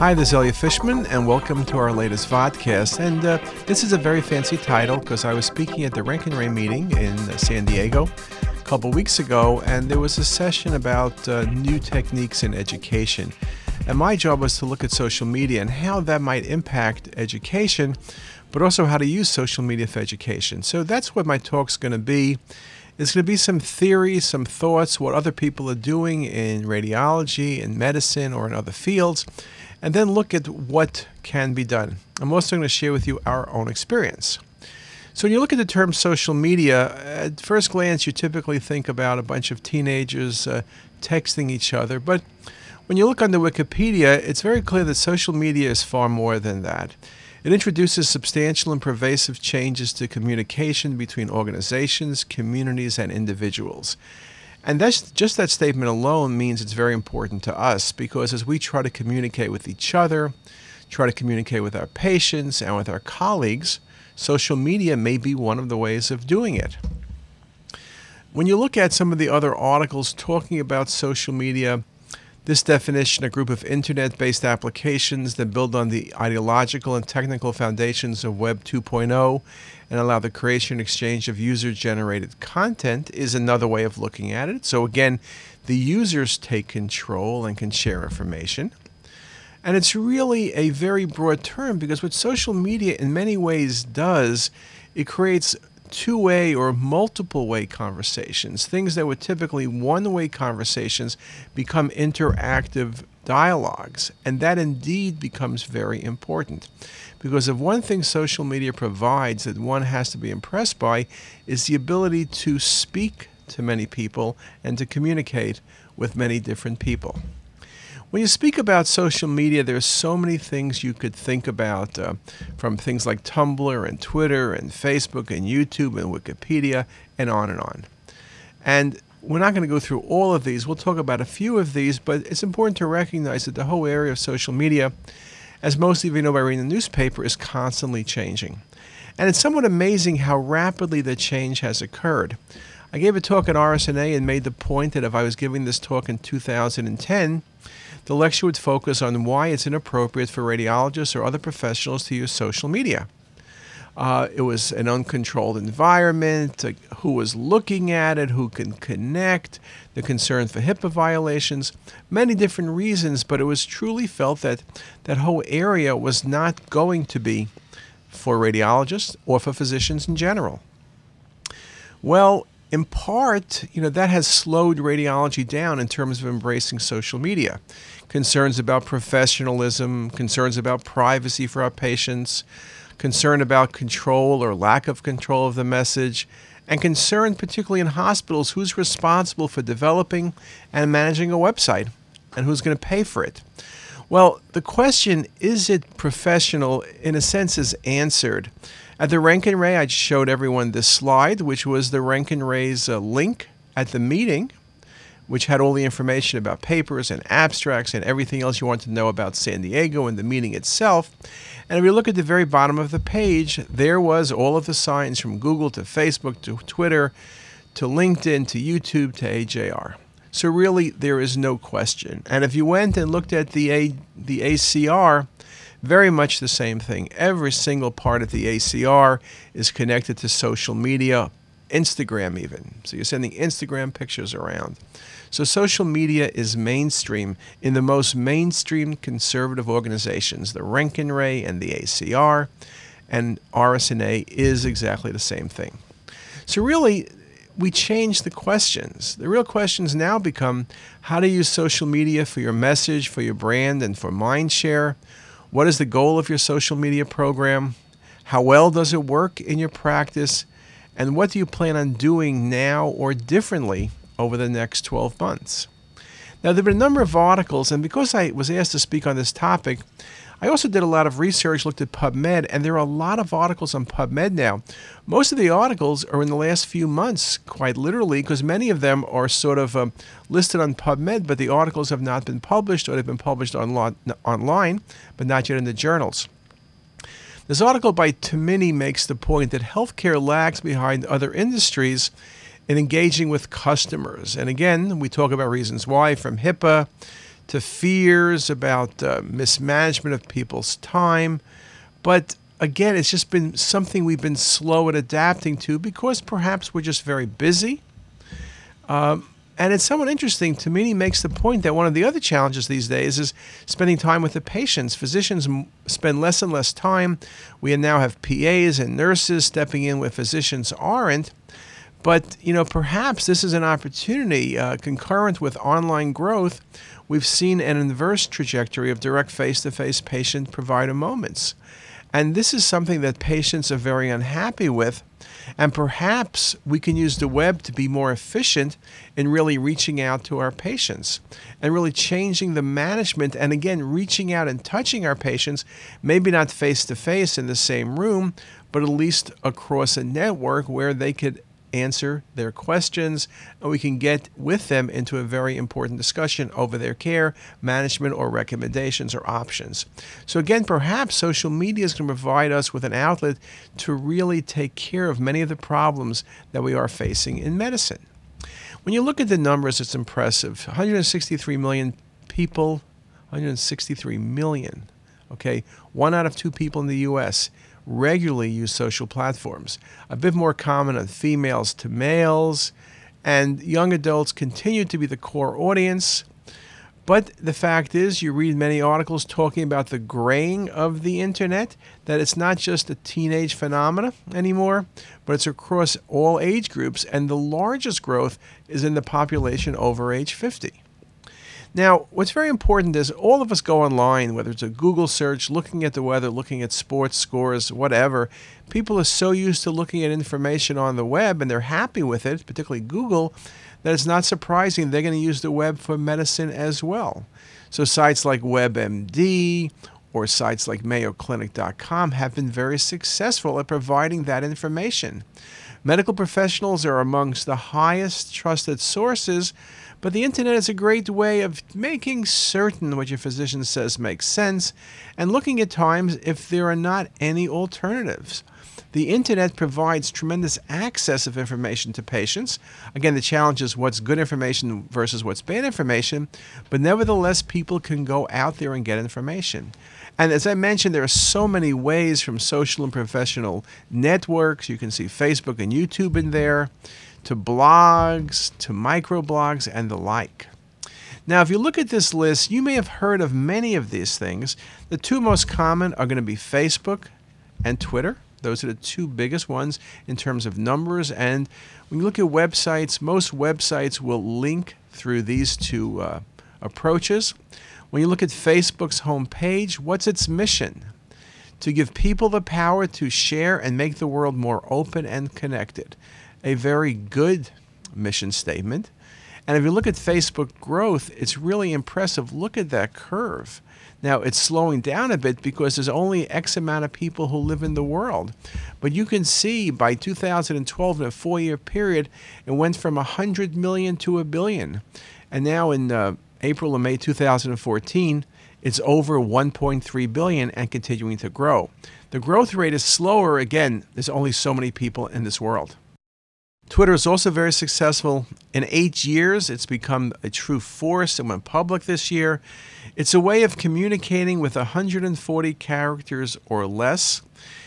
Hi, this is Elliot Fishman, and welcome to our latest vodcast. And uh, this is a very fancy title because I was speaking at the Roentgen Ray meeting in uh, San Diego a couple weeks ago, and there was a session about uh, new techniques in education. And my job was to look at social media and how that might impact education, but also how to use social media for education. So that's what my talk's going to be. It's going to be some theories, some thoughts, what other people are doing in radiology, in medicine, or in other fields and then look at what can be done. I'm also going to share with you our own experience. So, when you look at the term social media, at first glance, you typically think about a bunch of teenagers uh, texting each other. But when you look under Wikipedia, it's very clear that social media is far more than that. It introduces substantial and pervasive changes to communication between organizations, communities, and individuals. And that's just that statement alone means it's very important to us because as we try to communicate with each other, try to communicate with our patients and with our colleagues, social media may be one of the ways of doing it. When you look at some of the other articles talking about social media, this definition, a group of internet based applications that build on the ideological and technical foundations of Web 2.0 and allow the creation and exchange of user generated content, is another way of looking at it. So, again, the users take control and can share information. And it's really a very broad term because what social media in many ways does, it creates two way or multiple way conversations. Things that were typically one way conversations become interactive dialogues. And that indeed becomes very important. Because if one thing social media provides that one has to be impressed by is the ability to speak to many people and to communicate with many different people. When you speak about social media, there's so many things you could think about, uh, from things like Tumblr and Twitter and Facebook and YouTube and Wikipedia and on and on. And we're not going to go through all of these. We'll talk about a few of these, but it's important to recognize that the whole area of social media, as most of you know by reading the newspaper, is constantly changing. And it's somewhat amazing how rapidly the change has occurred. I gave a talk at RSNA and made the point that if I was giving this talk in 2010, the lecture would focus on why it's inappropriate for radiologists or other professionals to use social media. Uh, it was an uncontrolled environment, uh, who was looking at it, who can connect, the concern for HIPAA violations, many different reasons, but it was truly felt that that whole area was not going to be for radiologists or for physicians in general. Well, in part, you know, that has slowed radiology down in terms of embracing social media. Concerns about professionalism, concerns about privacy for our patients, concern about control or lack of control of the message, and concern, particularly in hospitals, who's responsible for developing and managing a website and who's going to pay for it. Well, the question, is it professional, in a sense, is answered. At the Roentgen Ray, I showed everyone this slide, which was the Roentgen Ray's uh, link at the meeting, which had all the information about papers and abstracts and everything else you want to know about San Diego and the meeting itself. And if you look at the very bottom of the page, there was all of the signs from Google to Facebook to Twitter to LinkedIn to YouTube to AJR. So really, there is no question. And if you went and looked at the A, the ACR, very much the same thing. Every single part of the ACR is connected to social media, Instagram even. So you're sending Instagram pictures around. So social media is mainstream in the most mainstream conservative organizations, the Roentgen Ray and the ACR, and RSNA is exactly the same thing. So really, we change the questions. The real questions now become how to use social media for your message, for your brand, and for mind share. What is the goal of your social media program? How well does it work in your practice? And what do you plan on doing now or differently over the next 12 months? Now, there have been a number of articles, and because I was asked to speak on this topic, I also did a lot of research, looked at PubMed, and there are a lot of articles on PubMed now. Most of the articles are in the last few months, quite literally, because many of them are sort of um, listed on PubMed, but the articles have not been published or they've been published on online, but not yet in the journals. This article by Tamini makes the point that healthcare lags behind other industries in engaging with customers. And again, we talk about reasons why, from HIPAA to fears about uh, mismanagement of people's time. But again, it's just been something we've been slow at adapting to because perhaps we're just very busy. Um, and it's somewhat interesting to me. He makes the point that one of the other challenges these days is spending time with the patients. Physicians spend less and less time. We now have PAs and nurses stepping in where physicians aren't. But you know, perhaps this is an opportunity uh, concurrent with online growth. We've seen an inverse trajectory of direct face-to-face patient-provider moments. And this is something that patients are very unhappy with. And perhaps we can use the web to be more efficient in really reaching out to our patients and really changing the management. And again, reaching out and touching our patients, maybe not face to face in the same room, but at least across a network where they could answer their questions, and we can get with them into a very important discussion over their care, management, or recommendations or options. So, again, perhaps social media is going to provide us with an outlet to really take care of many of the problems that we are facing in medicine. When you look at the numbers, it's impressive 163 million people, 163 million. Okay, one out of two people in the U.S regularly use social platforms, a bit more common on females to males, and young adults continue to be the core audience. But the fact is, you read many articles talking about the graying of the internet, that it's not just a teenage phenomena anymore, but it's across all age groups, and the largest growth is in the population over age 50. Now, what's very important is all of us go online, whether it's a Google search, looking at the weather, looking at sports scores, whatever. People are so used to looking at information on the web and they're happy with it, particularly Google, that it's not surprising they're going to use the web for medicine as well. So, sites like WebMD or sites like MayoClinic.com have been very successful at providing that information. Medical professionals are amongst the highest trusted sources but the internet is a great way of making certain what your physician says makes sense and looking at times if there are not any alternatives. The internet provides tremendous access of information to patients. Again, the challenge is what's good information versus what's bad information, but nevertheless, people can go out there and get information. And as I mentioned, there are so many ways from social and professional networks. You can see Facebook and YouTube in there to blogs, to microblogs, and the like. Now, if you look at this list, you may have heard of many of these things. The two most common are going to be Facebook and Twitter. Those are the two biggest ones in terms of numbers. And when you look at websites, most websites will link through these two uh, approaches. When you look at Facebook's homepage, what's its mission? To give people the power to share and make the world more open and connected a very good mission statement. And if you look at Facebook growth, it's really impressive. Look at that curve. Now, it's slowing down a bit because there's only X amount of people who live in the world. But you can see by 2012, in a four year period, it went from 100 million to a billion. And now in uh, April and May 2014, it's over 1.3 billion and continuing to grow. The growth rate is slower. Again, there's only so many people in this world. Twitter is also very successful. In eight years, it's become a true force. It went public this year. It's a way of communicating with 140 characters or less.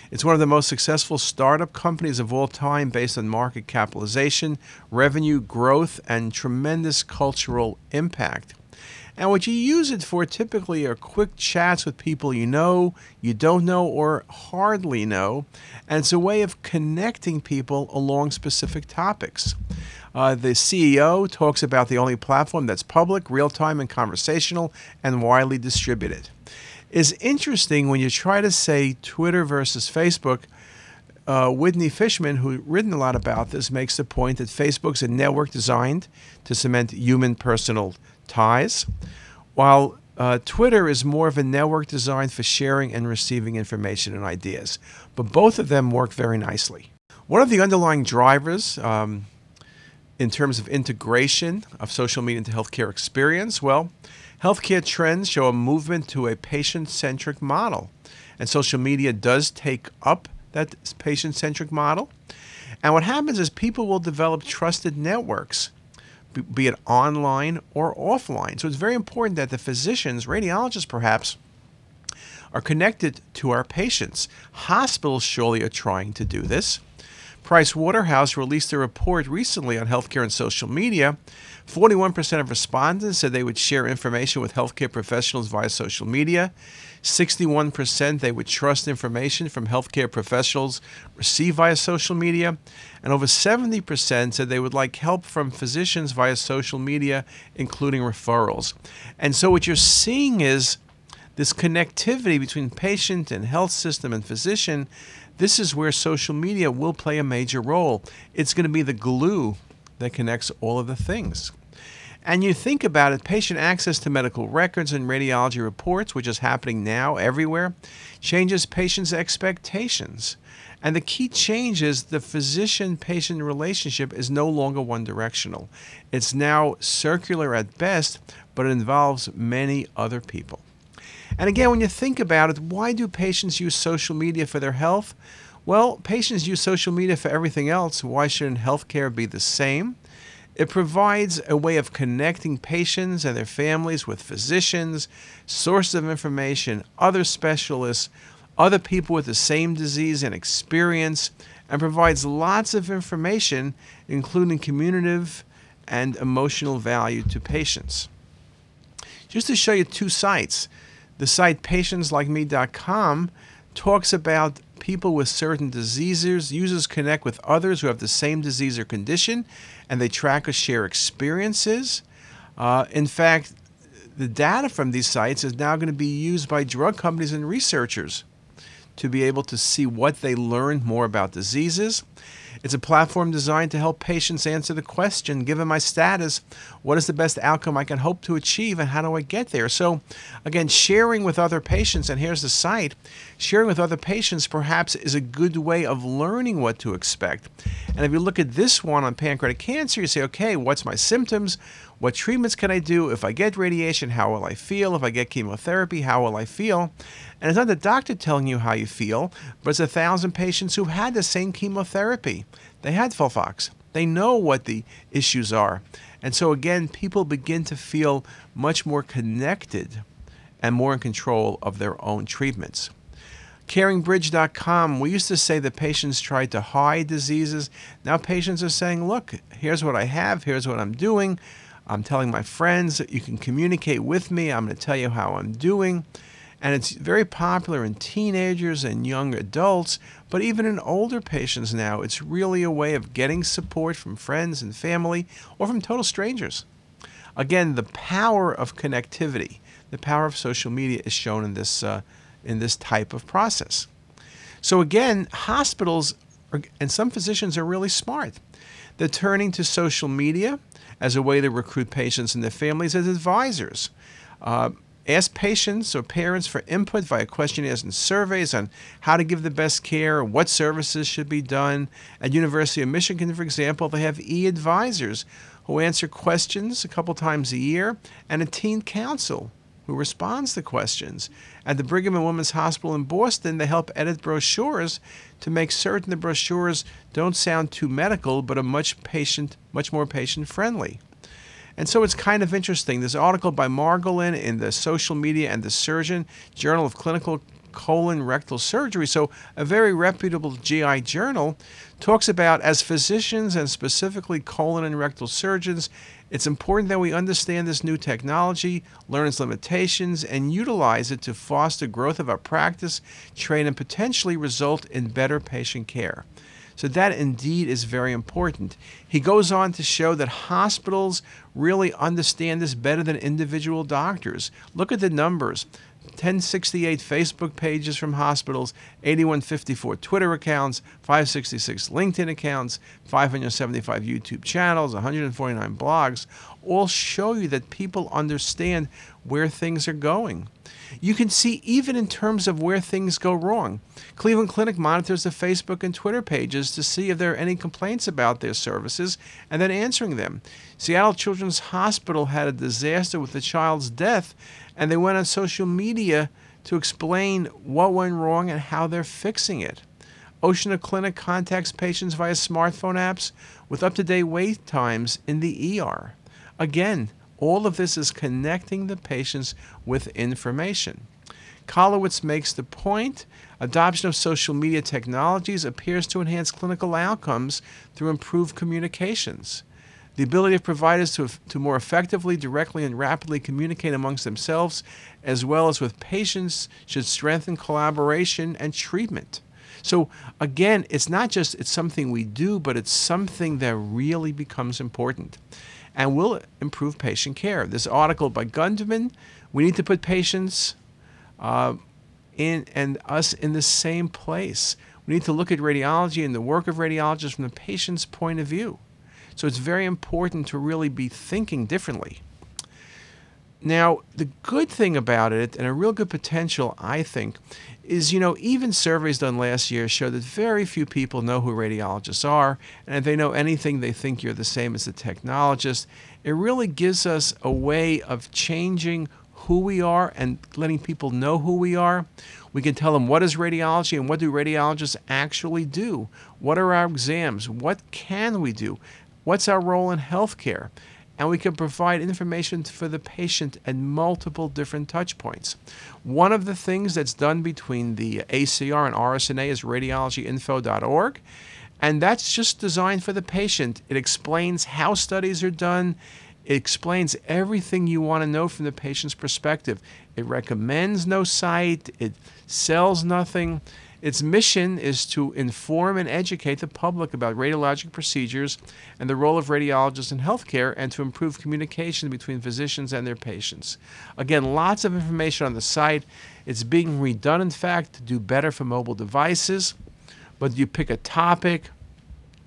It's one of the most successful startup companies of all time based on market capitalization, revenue growth, and tremendous cultural impact. And what you use it for typically are quick chats with people you know, you don't know, or hardly know. And it's a way of connecting people along specific topics. Uh, the CEO talks about the only platform that's public, real time, and conversational, and widely distributed. Is interesting when you try to say Twitter versus Facebook. Uh, Whitney Fishman, who's written a lot about this, makes the point that Facebook's a network designed to cement human personal ties, while uh, Twitter is more of a network designed for sharing and receiving information and ideas. But both of them work very nicely. One of the underlying drivers um, in terms of integration of social media into healthcare experience, well, healthcare trends show a movement to a patient centric model. And social media does take up that patient centric model. And what happens is people will develop trusted networks be it online or offline. So it's very important that the physicians, radiologists perhaps, are connected to our patients. Hospitals surely are trying to do this. Price Waterhouse released a report recently on healthcare and social media. 41% of respondents said they would share information with healthcare professionals via social media. 61% they would trust information from healthcare professionals received via social media. And over 70% said they would like help from physicians via social media, including referrals. And so what you're seeing is this connectivity between patient and health system and physician this is where social media will play a major role. It's going to be the glue that connects all of the things. And you think about it patient access to medical records and radiology reports, which is happening now everywhere, changes patients' expectations. And the key change is the physician patient relationship is no longer one directional. It's now circular at best, but it involves many other people. And again, when you think about it, why do patients use social media for their health? Well, patients use social media for everything else. Why shouldn't healthcare be the same? It provides a way of connecting patients and their families with physicians, sources of information, other specialists, other people with the same disease and experience, and provides lots of information, including communicative and emotional value to patients. Just to show you two sites, the site patientslikeme.com talks about people with certain diseases. Users connect with others who have the same disease or condition, and they track or share experiences. Uh, in fact, the data from these sites is now going to be used by drug companies and researchers to be able to see what they learned more about diseases. It's a platform designed to help patients answer the question given my status, what is the best outcome I can hope to achieve and how do I get there? So, again, sharing with other patients, and here's the site sharing with other patients perhaps is a good way of learning what to expect. And if you look at this one on pancreatic cancer, you say, okay, what's my symptoms? What treatments can I do? If I get radiation, how will I feel? If I get chemotherapy, how will I feel? And it's not the doctor telling you how you feel, but it's a thousand patients who had the same chemotherapy. They had FOLFOX. They know what the issues are. And so, again, people begin to feel much more connected and more in control of their own treatments. CaringBridge.com, we used to say that patients tried to hide diseases. Now patients are saying, look, here's what I have, here's what I'm doing. I'm telling my friends that you can communicate with me. I'm going to tell you how I'm doing. And it's very popular in teenagers and young adults, but even in older patients now, it's really a way of getting support from friends and family or from total strangers. Again, the power of connectivity, the power of social media is shown in this, uh, in this type of process. So, again, hospitals are, and some physicians are really smart. They're turning to social media as a way to recruit patients and their families as advisors. Uh, Ask patients or parents for input via questionnaires and surveys on how to give the best care, what services should be done. At University of Michigan, for example, they have e-advisors who answer questions a couple times a year and a teen council who responds to questions. At the Brigham and Women's Hospital in Boston, they help edit brochures to make certain the brochures don't sound too medical but are much patient, much more patient friendly. And so it's kind of interesting. This article by Margolin in the Social Media and the Surgeon, Journal of Clinical Colon Rectal Surgery, so a very reputable GI journal, talks about as physicians and specifically colon and rectal surgeons, it's important that we understand this new technology, learn its limitations, and utilize it to foster growth of our practice, train, and potentially result in better patient care. So that indeed is very important. He goes on to show that hospitals really understand this better than individual doctors. Look at the numbers. 1068 Facebook pages from hospitals, 8154 Twitter accounts, 566 LinkedIn accounts, 575 YouTube channels, 149 blogs, all show you that people understand where things are going. You can see even in terms of where things go wrong. Cleveland Clinic monitors the Facebook and Twitter pages to see if there are any complaints about their services and then answering them. Seattle Children's Hospital had a disaster with a child's death, and they went on social media to explain what went wrong and how they're fixing it. Oceana Clinic contacts patients via smartphone apps with up to date wait times in the ER. Again, all of this is connecting the patients with information. Kollowitz makes the point adoption of social media technologies appears to enhance clinical outcomes through improved communications. The ability of providers to, to more effectively, directly, and rapidly communicate amongst themselves, as well as with patients, should strengthen collaboration and treatment. So again, it's not just it's something we do, but it's something that really becomes important and will improve patient care. This article by Gunderman, we need to put patients uh, in and us in the same place. We need to look at radiology and the work of radiologists from the patient's point of view. So it's very important to really be thinking differently. Now, the good thing about it, and a real good potential, I think, is you know, even surveys done last year show that very few people know who radiologists are, and if they know anything, they think you're the same as the technologist. It really gives us a way of changing who we are and letting people know who we are. We can tell them what is radiology and what do radiologists actually do? What are our exams? What can we do? What's our role in healthcare? And we can provide information for the patient at multiple different touch points. One of the things that's done between the ACR and RSNA is radiologyinfo.org, and that's just designed for the patient. It explains how studies are done. It explains everything you want to know from the patient's perspective. It recommends no site, it sells nothing. Its mission is to inform and educate the public about radiologic procedures and the role of radiologists in healthcare and to improve communication between physicians and their patients. Again, lots of information on the site. It's being redone, in fact, to do better for mobile devices. But you pick a topic,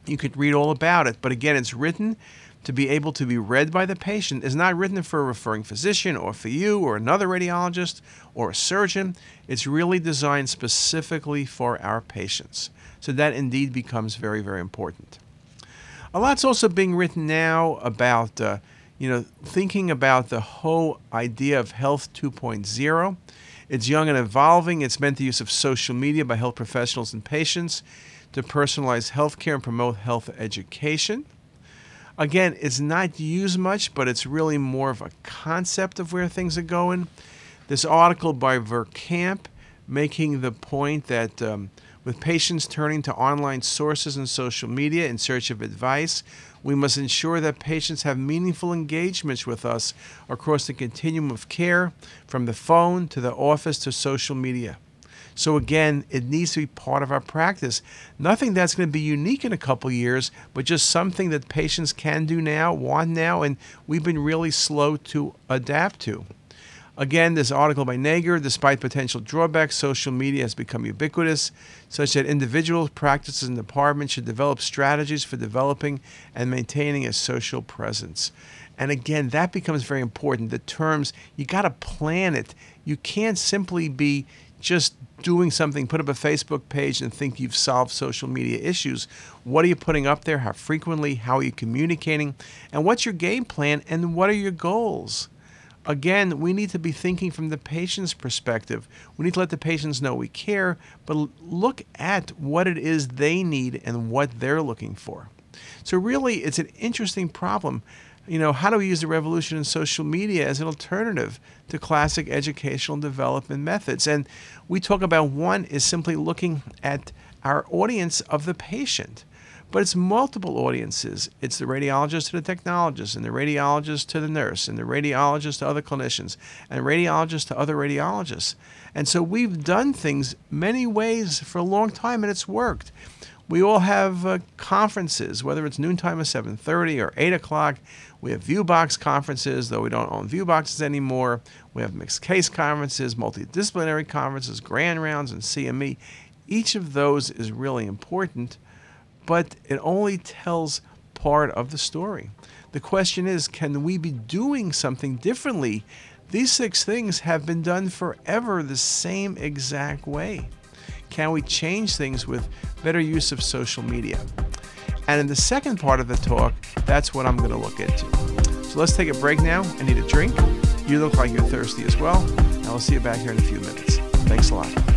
you could read all about it. But again, it's written to be able to be read by the patient is not written for a referring physician or for you or another radiologist or a surgeon. It's really designed specifically for our patients. So that indeed becomes very, very important. A lot's also being written now about, uh, you know, thinking about the whole idea of health 2.0. It's young and evolving. It's meant the use of social media by health professionals and patients to personalize healthcare and promote health education. Again, it's not used much, but it's really more of a concept of where things are going. This article by Verkamp making the point that um, with patients turning to online sources and social media in search of advice, we must ensure that patients have meaningful engagements with us across the continuum of care, from the phone to the office to social media. So again, it needs to be part of our practice. Nothing that's going to be unique in a couple years, but just something that patients can do now, want now, and we've been really slow to adapt to. Again, this article by Nager, despite potential drawbacks, social media has become ubiquitous, such that individuals, practices, and departments should develop strategies for developing and maintaining a social presence. And again, that becomes very important. The terms, you got to plan it. You can't simply be just doing something, put up a Facebook page and think you've solved social media issues. What are you putting up there? How frequently? How are you communicating? And what's your game plan? And what are your goals? Again, we need to be thinking from the patient's perspective. We need to let the patients know we care, but look at what it is they need and what they're looking for. So, really, it's an interesting problem you know, how do we use the revolution in social media as an alternative to classic educational development methods? And we talk about one is simply looking at our audience of the patient. But it's multiple audiences. It's the radiologist to the technologist, and the radiologist to the nurse, and the radiologist to other clinicians, and radiologist to other radiologists. And so we've done things many ways for a long time, and it's worked. We all have uh, conferences, whether it's noontime or 7:30 or 8 o'clock. We have ViewBox conferences, though we don't own ViewBoxes anymore. We have mixed case conferences, multidisciplinary conferences, grand rounds, and CME. Each of those is really important, but it only tells part of the story. The question is can we be doing something differently? These six things have been done forever the same exact way. Can we change things with better use of social media? And in the second part of the talk, that's what I'm going to look into. So let's take a break now. I need a drink. You look like you're thirsty as well. And I'll see you back here in a few minutes. Thanks a lot.